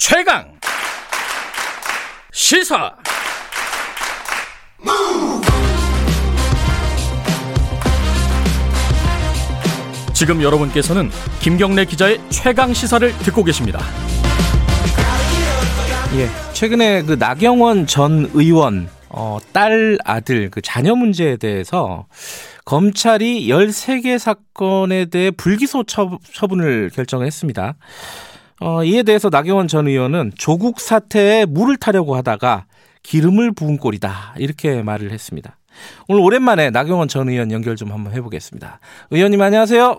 최강 시사 지금 여러분께서는 김경래 기자의 최강 시사를 듣고 계십니다. 예, 최근에 그 나경원 전 의원 어, 딸 아들 그 자녀 문제에 대해서 검찰이 13개 사건에 대해 불기소 처, 처분을 결정했습니다. 어, 이에 대해서 나경원 전 의원은 조국 사태에 물을 타려고 하다가 기름을 부은 꼴이다. 이렇게 말을 했습니다. 오늘 오랜만에 나경원 전 의원 연결 좀 한번 해보겠습니다. 의원님 안녕하세요.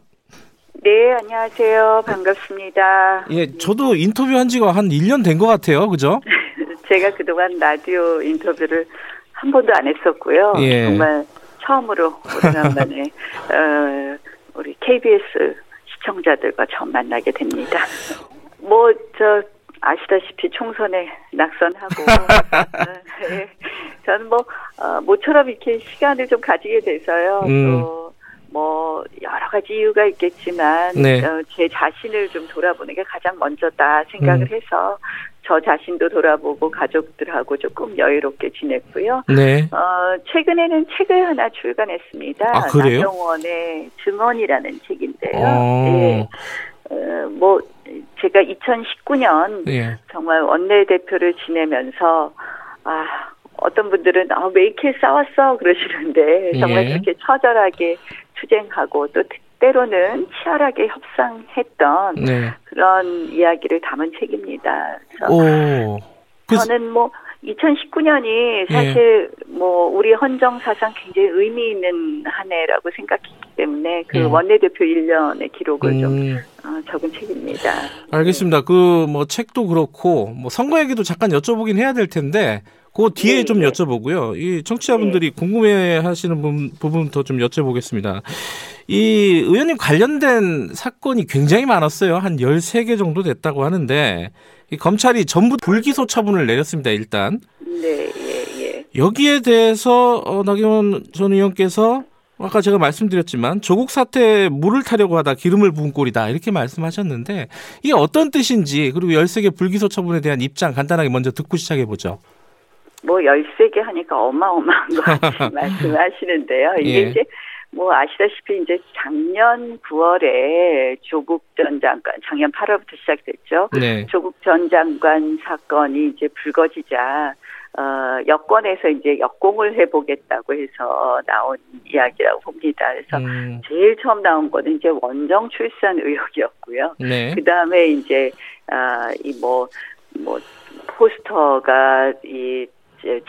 네, 안녕하세요. 반갑습니다. 예, 저도 인터뷰 한 지가 한 1년 된 것 같아요. 그죠? 제가 그동안 라디오 인터뷰를 한 번도 안 했었고요. 예. 정말 처음으로 오래간만에 어, 우리 KBS 시청자들과 처음 만나게 됩니다. 뭐, 저, 아시다시피 총선에 낙선하고, 네, 저는 뭐, 어, 모처럼 이렇게 시간을 좀 가지게 돼서요. 음. 또, 뭐 여러 가지 이유가 있겠지만 네. 어, 제 자신을 좀 돌아보는 게 가장 먼저다 생각을 음. 해서 저 자신도 돌아보고 가족들하고 조금 여유롭게 지냈고요. 네. 어, 최근에는 책을 하나 출간했습니다. 아, 그래요? 나경원의 증언이라는 책인데요. 어. 네. 어, 뭐 제가 2019년 예. 정말 원내대표를 지내면서 아 어떤 분들은 아, 왜 이렇게 싸웠어 그러시는데 정말 예. 그렇게 처절하게 투쟁하고 또 때로는 치열하게 협상했던 네. 그런 이야기를 담은 책입니다. 오. 저는 뭐 2019년이 사실 예. 뭐 우리 헌정 사상 굉장히 의미 있는 한 해라고 생각했기 때문에 그 음. 원내대표 1년의 기록을 음. 좀 어, 적은 책입니다. 알겠습니다. 그 뭐 책도 그렇고 뭐 선거 얘기도 잠깐 여쭤보긴 해야 될 텐데 그 뒤에 네, 좀 네. 여쭤보고요. 이 청취자분들이 네. 궁금해하시는 부분, 부분부터 좀 여쭤보겠습니다. 이 의원님 관련된 사건이 굉장히 많았어요. 한 13개 정도 됐다고 하는데 이 검찰이 전부 불기소 처분을 내렸습니다. 일단. 네, 예, 예. 여기에 대해서 어, 나경원 전 의원께서 아까 제가 말씀드렸지만 조국 사태에 물을 타려고 하다 기름을 부은 꼴이다 이렇게 말씀하셨는데 이게 어떤 뜻인지 그리고 13개 불기소 처분에 대한 입장 간단하게 먼저 듣고 시작해 보죠. 뭐 13개 하니까 어마어마한 거 말씀하시는데요. 이게 예. 이제 뭐 아시다시피 이제 작년 9월에 조국 전 장관, 작년 8월부터 시작됐죠. 네. 조국 전 장관 사건이 이제 불거지자 어, 여권에서 이제 역공을 해보겠다고 해서 나온 이야기라고 봅니다. 그래서 음. 제일 처음 나온 거는 이제 원정 출산 의혹이었고요. 네. 그 다음에 이제, 아, 이 뭐, 뭐, 포스터가 이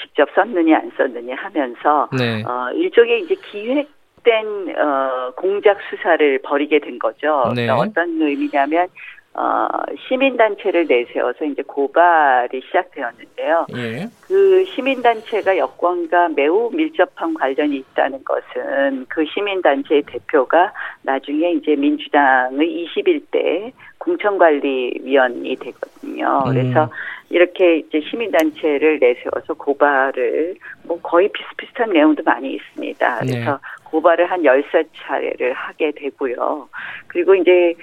직접 썼느냐 안 썼느냐 하면서 네. 어, 일종의 이제 기획 된 어, 공작 수사를 벌이게 된 거죠. 네. 그러니까 어떤 의미냐면 어, 시민단체를 내세워서 이제 고발이 시작되었는데요. 예. 그 시민단체가 여권과 매우 밀접한 관련이 있다는 것은 그 시민단체의 대표가 나중에 이제 민주당의 21대 공천관리위원이 되거든요. 음. 그래서 이렇게 이제 시민단체를 내세워서 고발을 뭐 거의 비슷비슷한 내용도 많이 있습니다. 그래서 네. 고발을 한 열세 차례를 하게 되고요. 그리고 이제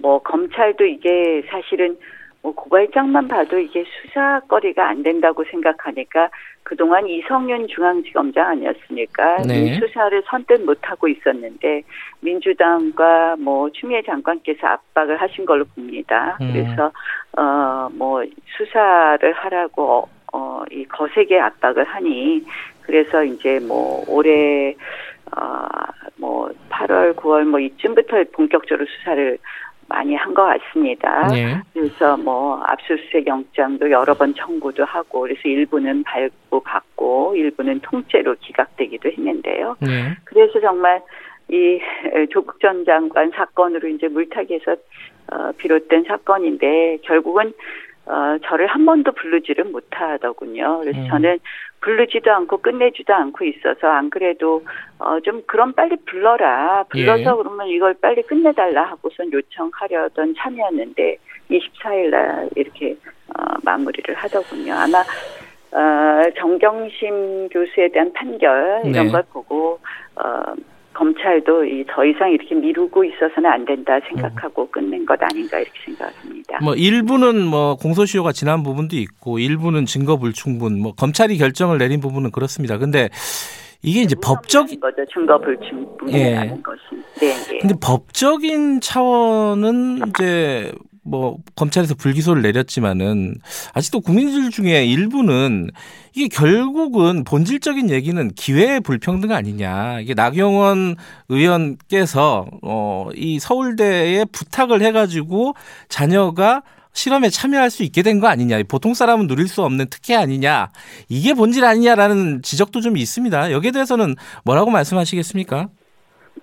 뭐 검찰도 이게 사실은 뭐 고발장만 봐도 이게 수사거리가 안 된다고 생각하니까 그동안 이성윤 중앙지검장 아니었습니까? 네. 이 수사를 선뜻 못하고 있었는데 민주당과 뭐 추미애 장관께서 압박을 하신 걸로 봅니다. 음. 그래서 어 뭐 수사를 하라고 어이 거세게 압박을 하니 그래서 이제 뭐 올해 어뭐 8월 9월 뭐 이쯤부터 본격적으로 수사를 많이 한 것 같습니다. 네. 그래서 뭐 압수수색 영장도 여러 번 청구도 하고 그래서 일부는 발부받고 일부는 통째로 기각되기도 했는데요. 네. 그래서 정말 이 조국 전 장관 사건으로 이제 물타기에서 어, 비롯된 사건인데 결국은 어, 저를 한 번도 부르지를 못하더군요. 그래서 음. 저는 부르지도 않고 끝내지도 않고 있어서 안 그래도 어, 좀 그럼 빨리 불러라. 불러서 예. 그러면 이걸 빨리 끝내달라 하고선 요청하려던 참이었는데 24일 날 이렇게 어, 마무리를 하더군요. 아마 어, 정경심 교수에 대한 판결 이런 네. 걸 보고 어, 검찰도 이더 이상 이렇게 미루고 있어서는 안 된다 생각하고 음. 끝낸 것 아닌가 이렇게 생각합니다. 뭐 일부는 뭐 공소시효가 지난 부분도 있고 일부는 증거 불충분 뭐 검찰이 결정을 내린 부분은 그렇습니다. 근데 이게 이제 법적 거죠 증거 불충분이라는 예. 것이. 네, 네. 근데 법적인 차원은 이제 뭐 검찰에서 불기소를 내렸지만은 아직도 국민들 중에 일부는 이게 결국은 본질적인 얘기는 기회 불평등 아니냐. 이게 나경원 의원께서 어이 서울대에 부탁을 해 가지고 자녀가 실험에 참여할 수 있게 된 거 아니냐. 보통 사람은 누릴 수 없는 특혜 아니냐. 이게 본질 아니냐라는 지적도 좀 있습니다. 여기에 대해서는 뭐라고 말씀하시겠습니까?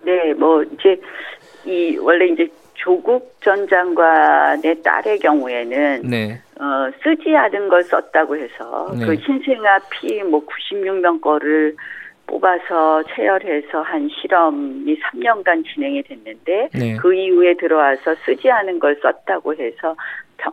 네, 뭐 이제 이 원래 이제 조국 전 장관의 딸의 경우에는 네. 어, 쓰지 않은 걸 썼다고 해서 네. 그 신생아 피 뭐 96명 거를 뽑아서 체열해서 한 실험이 3년간 진행이 됐는데 네. 그 이후에 들어와서 쓰지 않은 걸 썼다고 해서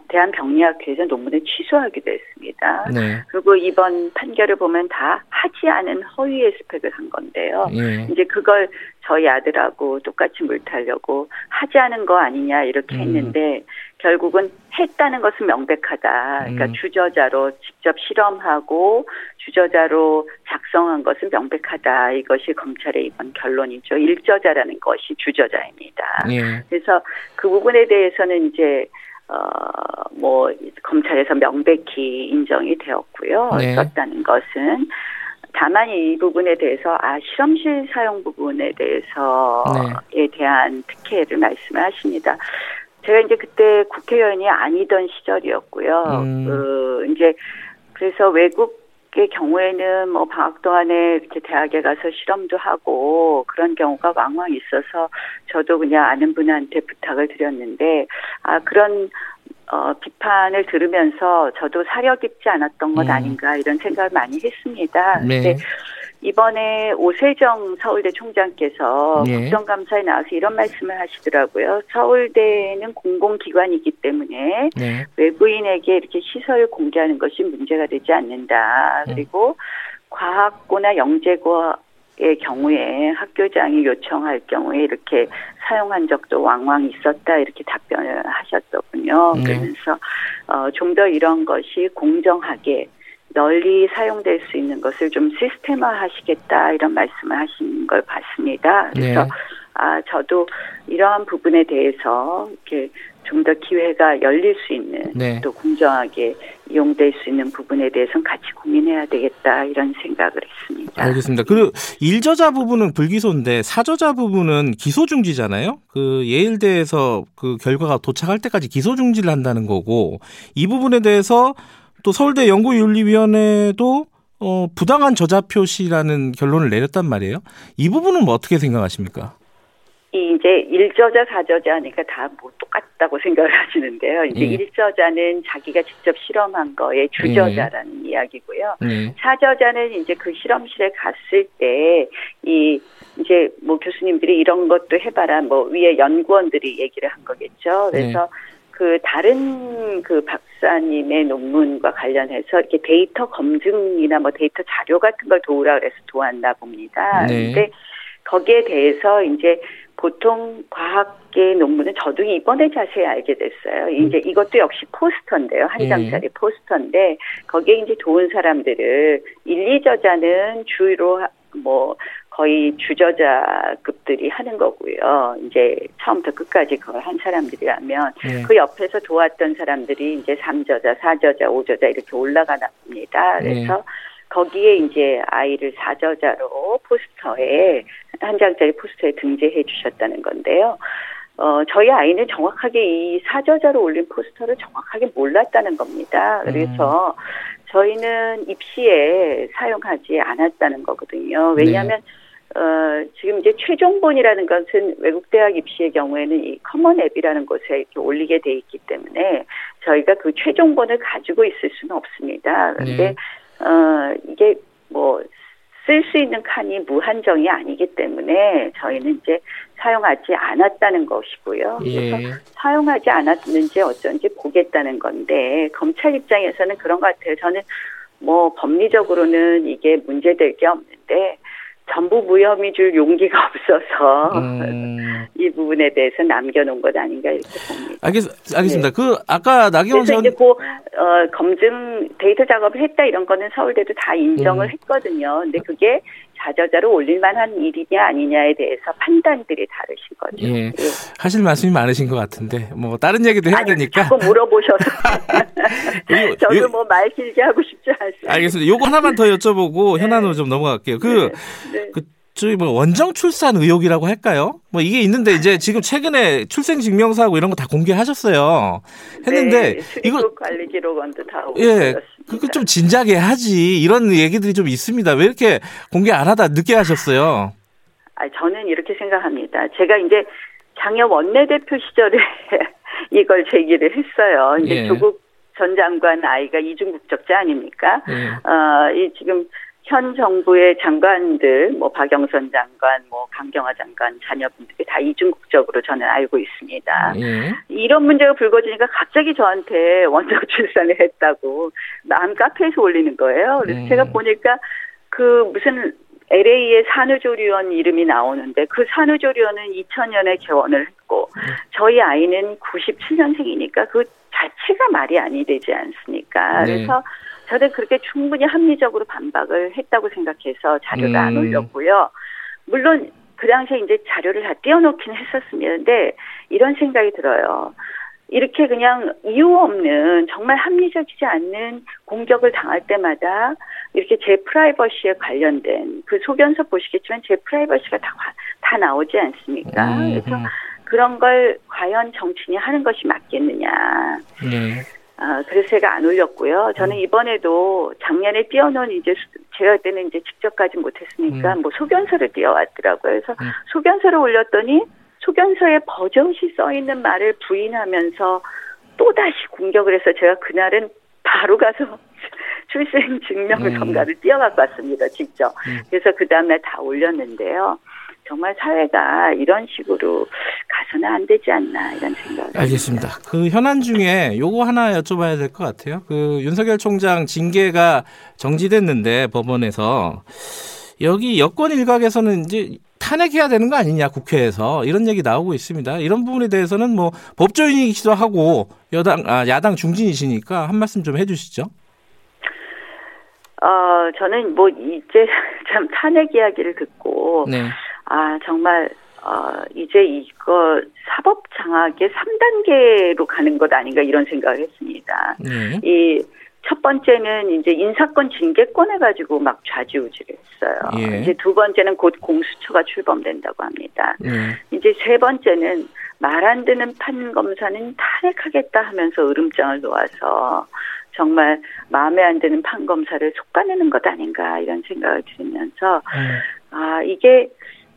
대한병리학회에서 논문을 취소하기도 했습니다. 네. 그리고 이번 판결을 보면 다 하지 않은 허위의 스펙을 한 건데요. 네. 이제 그걸 저희 아들하고 똑같이 물타려고 하지 않은 거 아니냐 이렇게 음. 했는데 결국은 했다는 것은 명백하다. 그러니까 음. 주저자로 직접 실험하고 주저자로 작성한 것은 명백하다. 이것이 검찰의 이번 결론이죠. 일저자라는 것이 주저자입니다. 예. 그래서 그 부분에 대해서는 이제 어, 뭐, 검찰에서 명백히 인정이 되었고요. 네. 썼다는 것은. 다만 이 부분에 대해서, 아, 실험실 사용 부분에 대해서에 네. 대한 특혜를 말씀을 하십니다. 제가 이제 그때 국회의원이 아니던 시절이었고요. 음. 그, 이제, 그래서 외국 의 경우에는 뭐 방학 동안에 이렇게 대학에 가서 실험도 하고 그런 경우가 왕왕 있어서 저도 그냥 아는 분한테 부탁을 드렸는데 아 그런 어 비판을 들으면서 저도 사려 깊지 않았던 것 음. 아닌가 이런 생각을 많이 했습니다. 네. 이번에 오세정 서울대 총장께서 네. 국정감사에 나와서 이런 말씀을 하시더라고요. 서울대는 공공기관이기 때문에 네. 외부인에게 이렇게 시설 공개하는 것이 문제가 되지 않는다. 네. 그리고 과학고나 영재고 의 경우에 학교장이 요청할 경우에 이렇게 사용한 적도 왕왕 있었다 이렇게 답변을 하셨더군요. 네. 그러면서 어, 좀 더 이런 것이 공정하게 널리 사용될 수 있는 것을 좀 시스템화 하시겠다 이런 말씀을 하신 걸 봤습니다. 그래서 네. 아 저도 이러한 부분에 대해서 이렇게 좀 더 기회가 열릴 수 있는 네. 또 공정하게 이용될 수 있는 부분에 대해서는 같이 고민해야 되겠다 이런 생각을 했습니다. 알겠습니다. 그리고 일저자 부분은 불기소인데 사저자 부분은 기소 중지잖아요. 그 예일대에서 그 결과가 도착할 때까지 기소 중지를 한다는 거고 이 부분에 대해서 또 서울대 연구윤리위원회도 어, 부당한 저자 표시라는 결론을 내렸단 말이에요. 이 부분은 뭐 어떻게 생각하십니까? 이 이제 일저자 사저자 하니까 다 뭐 똑같다고 생각을 하시는데요. 이제 예. 일저자는 자기가 직접 실험한 거에 주저자라는 예. 이야기고요. 예. 사저자는 이제 그 실험실에 갔을 때 이 이제 뭐 교수님들이 이런 것도 해봐라 뭐 위에 연구원들이 얘기를 한 거겠죠. 그래서 네. 그 다른 그 박사님의 논문과 관련해서 이렇게 데이터 검증이나 뭐 데이터 자료 같은 걸 도우라 그래서 도왔나 봅니다. 네. 근데 거기에 대해서 이제 보통 과학계 논문은 저도 이번에 자세히 알게 됐어요. 이제 음. 이것도 역시 포스터인데요. 한 네. 장짜리 네. 포스터인데 거기에 이제 도운 사람들을 1, 2저자는 주로 뭐 거의 주저자급들이 하는 거고요. 이제 처음부터 끝까지 그걸 한 사람들이라면 네. 그 옆에서 도왔던 사람들이 이제 3저자, 4저자, 5저자 이렇게 올라가나 봅니다. 그래서 네. 거기에 이제 아이를 4저자로 포스터에 한 장짜리 포스터에 등재해 주셨다는 건데요. 어, 저희 아이는 정확하게 이 4저자로 올린 포스터를 정확하게 몰랐다는 겁니다. 그래서 음. 저희는 입시에 사용하지 않았다는 거거든요. 왜냐하면 네. 어, 지금 이제 최종본이라는 것은 외국 대학 입시의 경우에는 이 Common App이라는 곳에 이렇게 올리게 돼 있기 때문에 저희가 그 최종본을 가지고 있을 수는 없습니다. 그런데 네. 어, 이게 뭐 쓸 수 있는 칸이 무한정이 아니기 때문에 저희는 이제 사용하지 않았다는 것이고요. 예. 그래서 사용하지 않았는지 어쩐지 보겠다는 건데 검찰 입장에서는 그런 것 같아요. 저는 뭐 법리적으로는 이게 문제될 게 없는데 전부 무혐의 줄 용기가 없어서 음. 이 부분에 대해서 남겨놓은 것 아닌가 이렇게 봅니다. 알겠, 알겠습니다. 네. 그 아까 나경원 전 이제 그 어, 검증 데이터 작업을 했다 이런 거는 서울대도 다 인정을 음. 했거든요. 근데 그게 자저자로 올릴 만한 일이냐 아니냐에 대해서 판단들이 다르신 거죠. 예. 예. 하실 말씀이 많으신 것 같은데 뭐 다른 얘기도 해야 아니, 되니까. 자꾸 물어보셔서 저도 뭐 말 길게 하고 싶지 않습니다. 알겠습니다. 요거 하나만 더 여쭤보고 네. 현안으로 좀 넘어갈게요. 그, 네. 네. 그 저희 뭐 원정 출산 의혹이라고 할까요? 뭐 이게 있는데 이제 지금 최근에 출생 증명서하고 이런 거 다 공개하셨어요. 했는데 네, 이거 관리 기록원도 다 예, 그거 좀 진작에 하지 이런 얘기들이 좀 있습니다. 왜 이렇게 공개 안 하다 늦게 하셨어요? 아, 저는 이렇게 생각합니다. 제가 이제 장여 원내대표 시절에 이걸 제기를 했어요. 이제 예. 조국 전 장관 아이가 이중 국적자 아닙니까? 예. 어, 이 지금 현 정부의 장관들, 뭐 박영선 장관, 뭐 강경화 장관 자녀분들이 다 이중국적으로 저는 알고 있습니다. 예. 이런 문제가 불거지니까 갑자기 저한테 원정 출산을 했다고 마음 카페에서 올리는 거예요. 그래서 예. 제가 보니까 그 무슨 LA의 산후조리원 이름이 나오는데 그 산후조리원은 2000년에 개원을 했고 예. 저희 아이는 97년생이니까 그 자체가 말이 아니 되지 않습니까? 네. 그래서 저는 그렇게 충분히 합리적으로 반박을 했다고 생각해서 자료를 음. 안 올렸고요. 물론 그 당시에 이제 자료를 다 띄워놓긴 했었습니다. 이런 생각이 들어요. 이렇게 그냥 이유 없는 정말 합리적이지 않는 공격을 당할 때마다 이렇게 제 프라이버시에 관련된 그 소견서 보시겠지만 제 프라이버시가 다, 다 나오지 않습니까? 음. 그래서 그런 걸 과연 정치인이 하는 것이 맞겠느냐. 네. 아, 그래서 제가 안 올렸고요. 저는 음. 이번에도 작년에 띄워놓은 이제 제가 그때는 이제 직접 가지 못했으니까 음. 뭐 소견서를 띄워왔더라고요. 그래서 음. 소견서를 올렸더니 소견서에 버젓이 써 있는 말을 부인하면서 또 다시 공격을 해서 제가 그날은 바로 가서 출생 증명 음. 띄워갖고 왔습니다. 직접. 음. 그래서 그 다음날 다 올렸는데요. 정말 사회가 이런 식으로 가서는 안 되지 않나 이런 생각. 알겠습니다. 그 현안 중에 요거 하나 여쭤봐야 될 것 같아요. 그 윤석열 총장 징계가 정지됐는데 법원에서 여기 여권 일각에서는 이제 탄핵해야 되는 거 아니냐 국회에서 이런 얘기 나오고 있습니다. 이런 부분에 대해서는 뭐 법조인이기도 하고 여당 아 야당 중진이시니까 한 말씀 좀 해주시죠. 어 저는 뭐 이제 참 탄핵 이야기를 듣고 네. 아, 정말, 어, 이제 이거 사법 장악의 3단계로 가는 것 아닌가 이런 생각을 했습니다. 네. 이, 첫 번째는 이제 인사권 징계권 해 가지고 막 좌지우지를 했어요. 예. 이제 두 번째는 곧 공수처가 출범된다고 합니다. 예. 이제 세 번째는 말 안 듣는 판검사는 탄핵하겠다 하면서 으름장을 놓아서 정말 마음에 안 드는 판검사를 속아내는 것 아닌가 이런 생각을 들으면서 예. 아 이게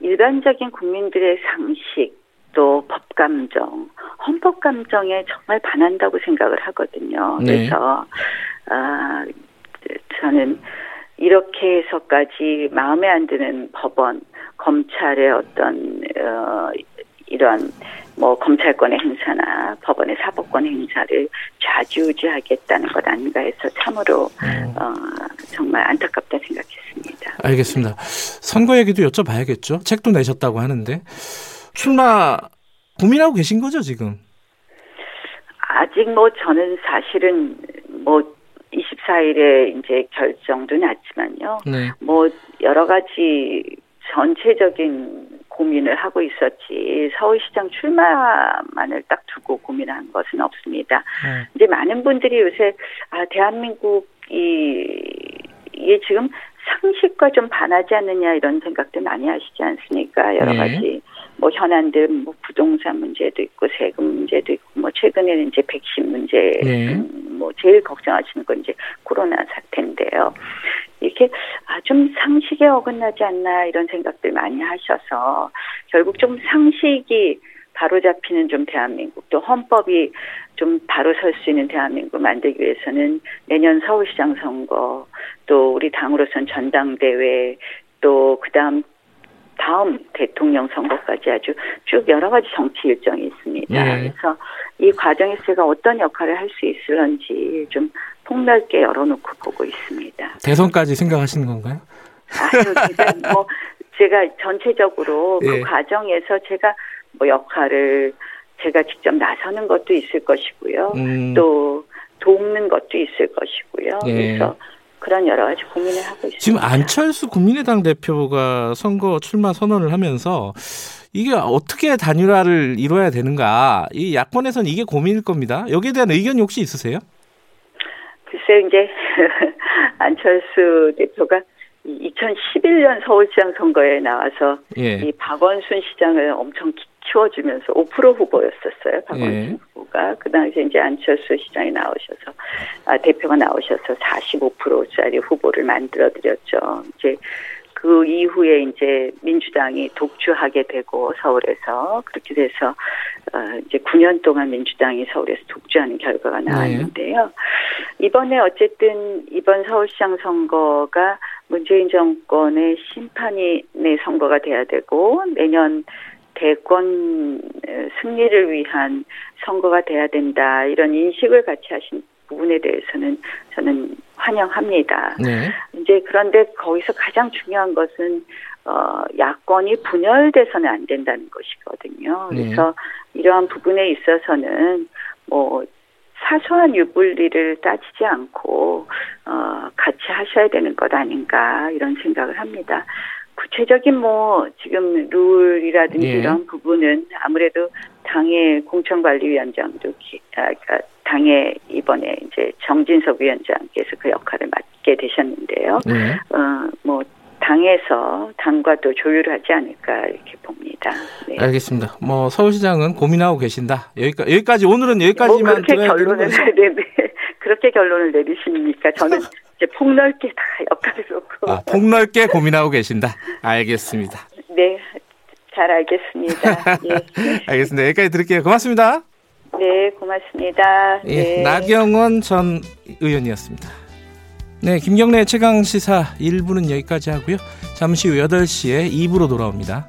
일반적인 국민들의 상식 또 법감정, 헌법감정에 정말 반한다고 생각을 하거든요. 네. 그래서 아 저는 이렇게 해서까지 마음에 안 드는 법원, 검찰의 어떤 어 이런 뭐 검찰권의 행사나 법원의 사법권 행사를 좌지우지하겠다는 것 아닌가 해서 참으로 음. 어, 정말 안타깝다 생각했습니다. 알겠습니다. 선거 얘기도 여쭤봐야겠죠. 책도 내셨다고 하는데 출마 고민하고 계신 거죠 지금? 아직 뭐 저는 사실은 뭐 24일에 이제 결정도 났지만요. 네. 뭐 여러 가지 전체적인 고민을 하고 있었지 서울시장 출마만을 딱 두고 고민한 것은 없습니다. 네. 이제 많은 분들이 요새 아 대한민국이 이게 지금 상식과 좀 반하지 않느냐 이런 생각들 많이 하시지 않습니까? 여러 네. 가지 뭐 현안들 뭐 부동산 문제도 있고 세금 문제도 있고 뭐 최근에는 이제 백신 문제 네. 뭐 제일 걱정하시는 건 이제 코로나 사태인데요. 이렇게 아, 좀 상식에 어긋나지 않나 이런 생각들 많이 하셔서 결국 좀 상식이 바로 잡히는 좀 대한민국 또 헌법이 좀 바로 설 수 있는 대한민국 만들기 위해서는 내년 서울시장 선거 또 우리 당으로선 전당대회 또 그다음 다음 대통령 선거까지 아주 쭉 여러 가지 정치 일정이 있습니다. 네. 그래서 이 과정에서 제가 어떤 역할을 할 수 있을런지 좀 폭넓게 열어놓고 보고 있습니다. 대선까지 생각하시는 건가요? 아유, 뭐 제가 전체적으로 그 예. 과정에서 제가 뭐 역할을 제가 직접 나서는 것도 있을 것이고요. 음, 또 돕는 것도 있을 것이고요. 예. 그래서 그런 여러 가지 고민을 하고 있습니다. 지금 안철수 국민의당 대표가 선거 출마 선언을 하면서 이게 어떻게 단일화를 이뤄야 되는가? 이 야권에서는 이게 고민일 겁니다. 여기에 대한 의견이 혹시 있으세요? 글쎄 이제 안철수 대표가 2011년 서울시장 선거에 나와서 예. 이 박원순 시장을 엄청 키- 키워주면서 5% 후보였었어요. 박원순 예. 후보가 그 당시에 이제 안철수 시장이 나오셔서 아, 대표가 나오셔서 45%짜리 후보를 만들어 드렸죠. 이제 그 이후에 이제 민주당이 독주하게 되고 서울에서 그렇게 돼서 어, 이제 9년 동안 민주당이 서울에서 독주하는 결과가 나왔는데요. 이번에 어쨌든 이번 서울시장 선거가 문재인 정권의 심판이 내 선거가 돼야 되고 내년 대권 어, 승리를 위한 선거가 돼야 된다 이런 인식을 같이 하신 부분에 대해서는 저는 환영합니다. 네. 이제 그런데 거기서 가장 중요한 것은 어 야권이 분열돼서는 안 된다는 것이거든요. 네. 그래서 이러한 부분에 있어서는 뭐 사소한 유불리를 따지지 않고 어 같이 하셔야 되는 것 아닌가 이런 생각을 합니다. 구체적인 뭐 지금 룰이라든지 예. 이런 부분은 아무래도 당의 공천관리위원장도 기- 아, 그러니까 당의 이번에 이제 정진석 위원장께서 그 역할을 맡게 되셨는데요. 네. 어, 뭐 당에서 당과 또 조율을 하지 않을까 이렇게 봅니다. 네. 알겠습니다. 뭐 서울시장은 고민하고 계신다. 여기까지, 여기까지 오늘은 뭐 여기까지만 그렇게 들어야 되는 결론을 네. 그렇게 결론을 내리십니까? 저는 이제 폭넓게 다 역할을 놓고 아, 폭넓게 고민하고 계신다. 알겠습니다. 네. 잘 알겠습니다. 예. 네. 알겠습니다. 여기까지 들을게요. 고맙습니다. 네, 고맙습니다. 예, 네. 나경원 전 의원이었습니다. 네, 김경래 최강 시사 1부는 여기까지 하고요. 잠시 후 8시에 2부로 돌아옵니다.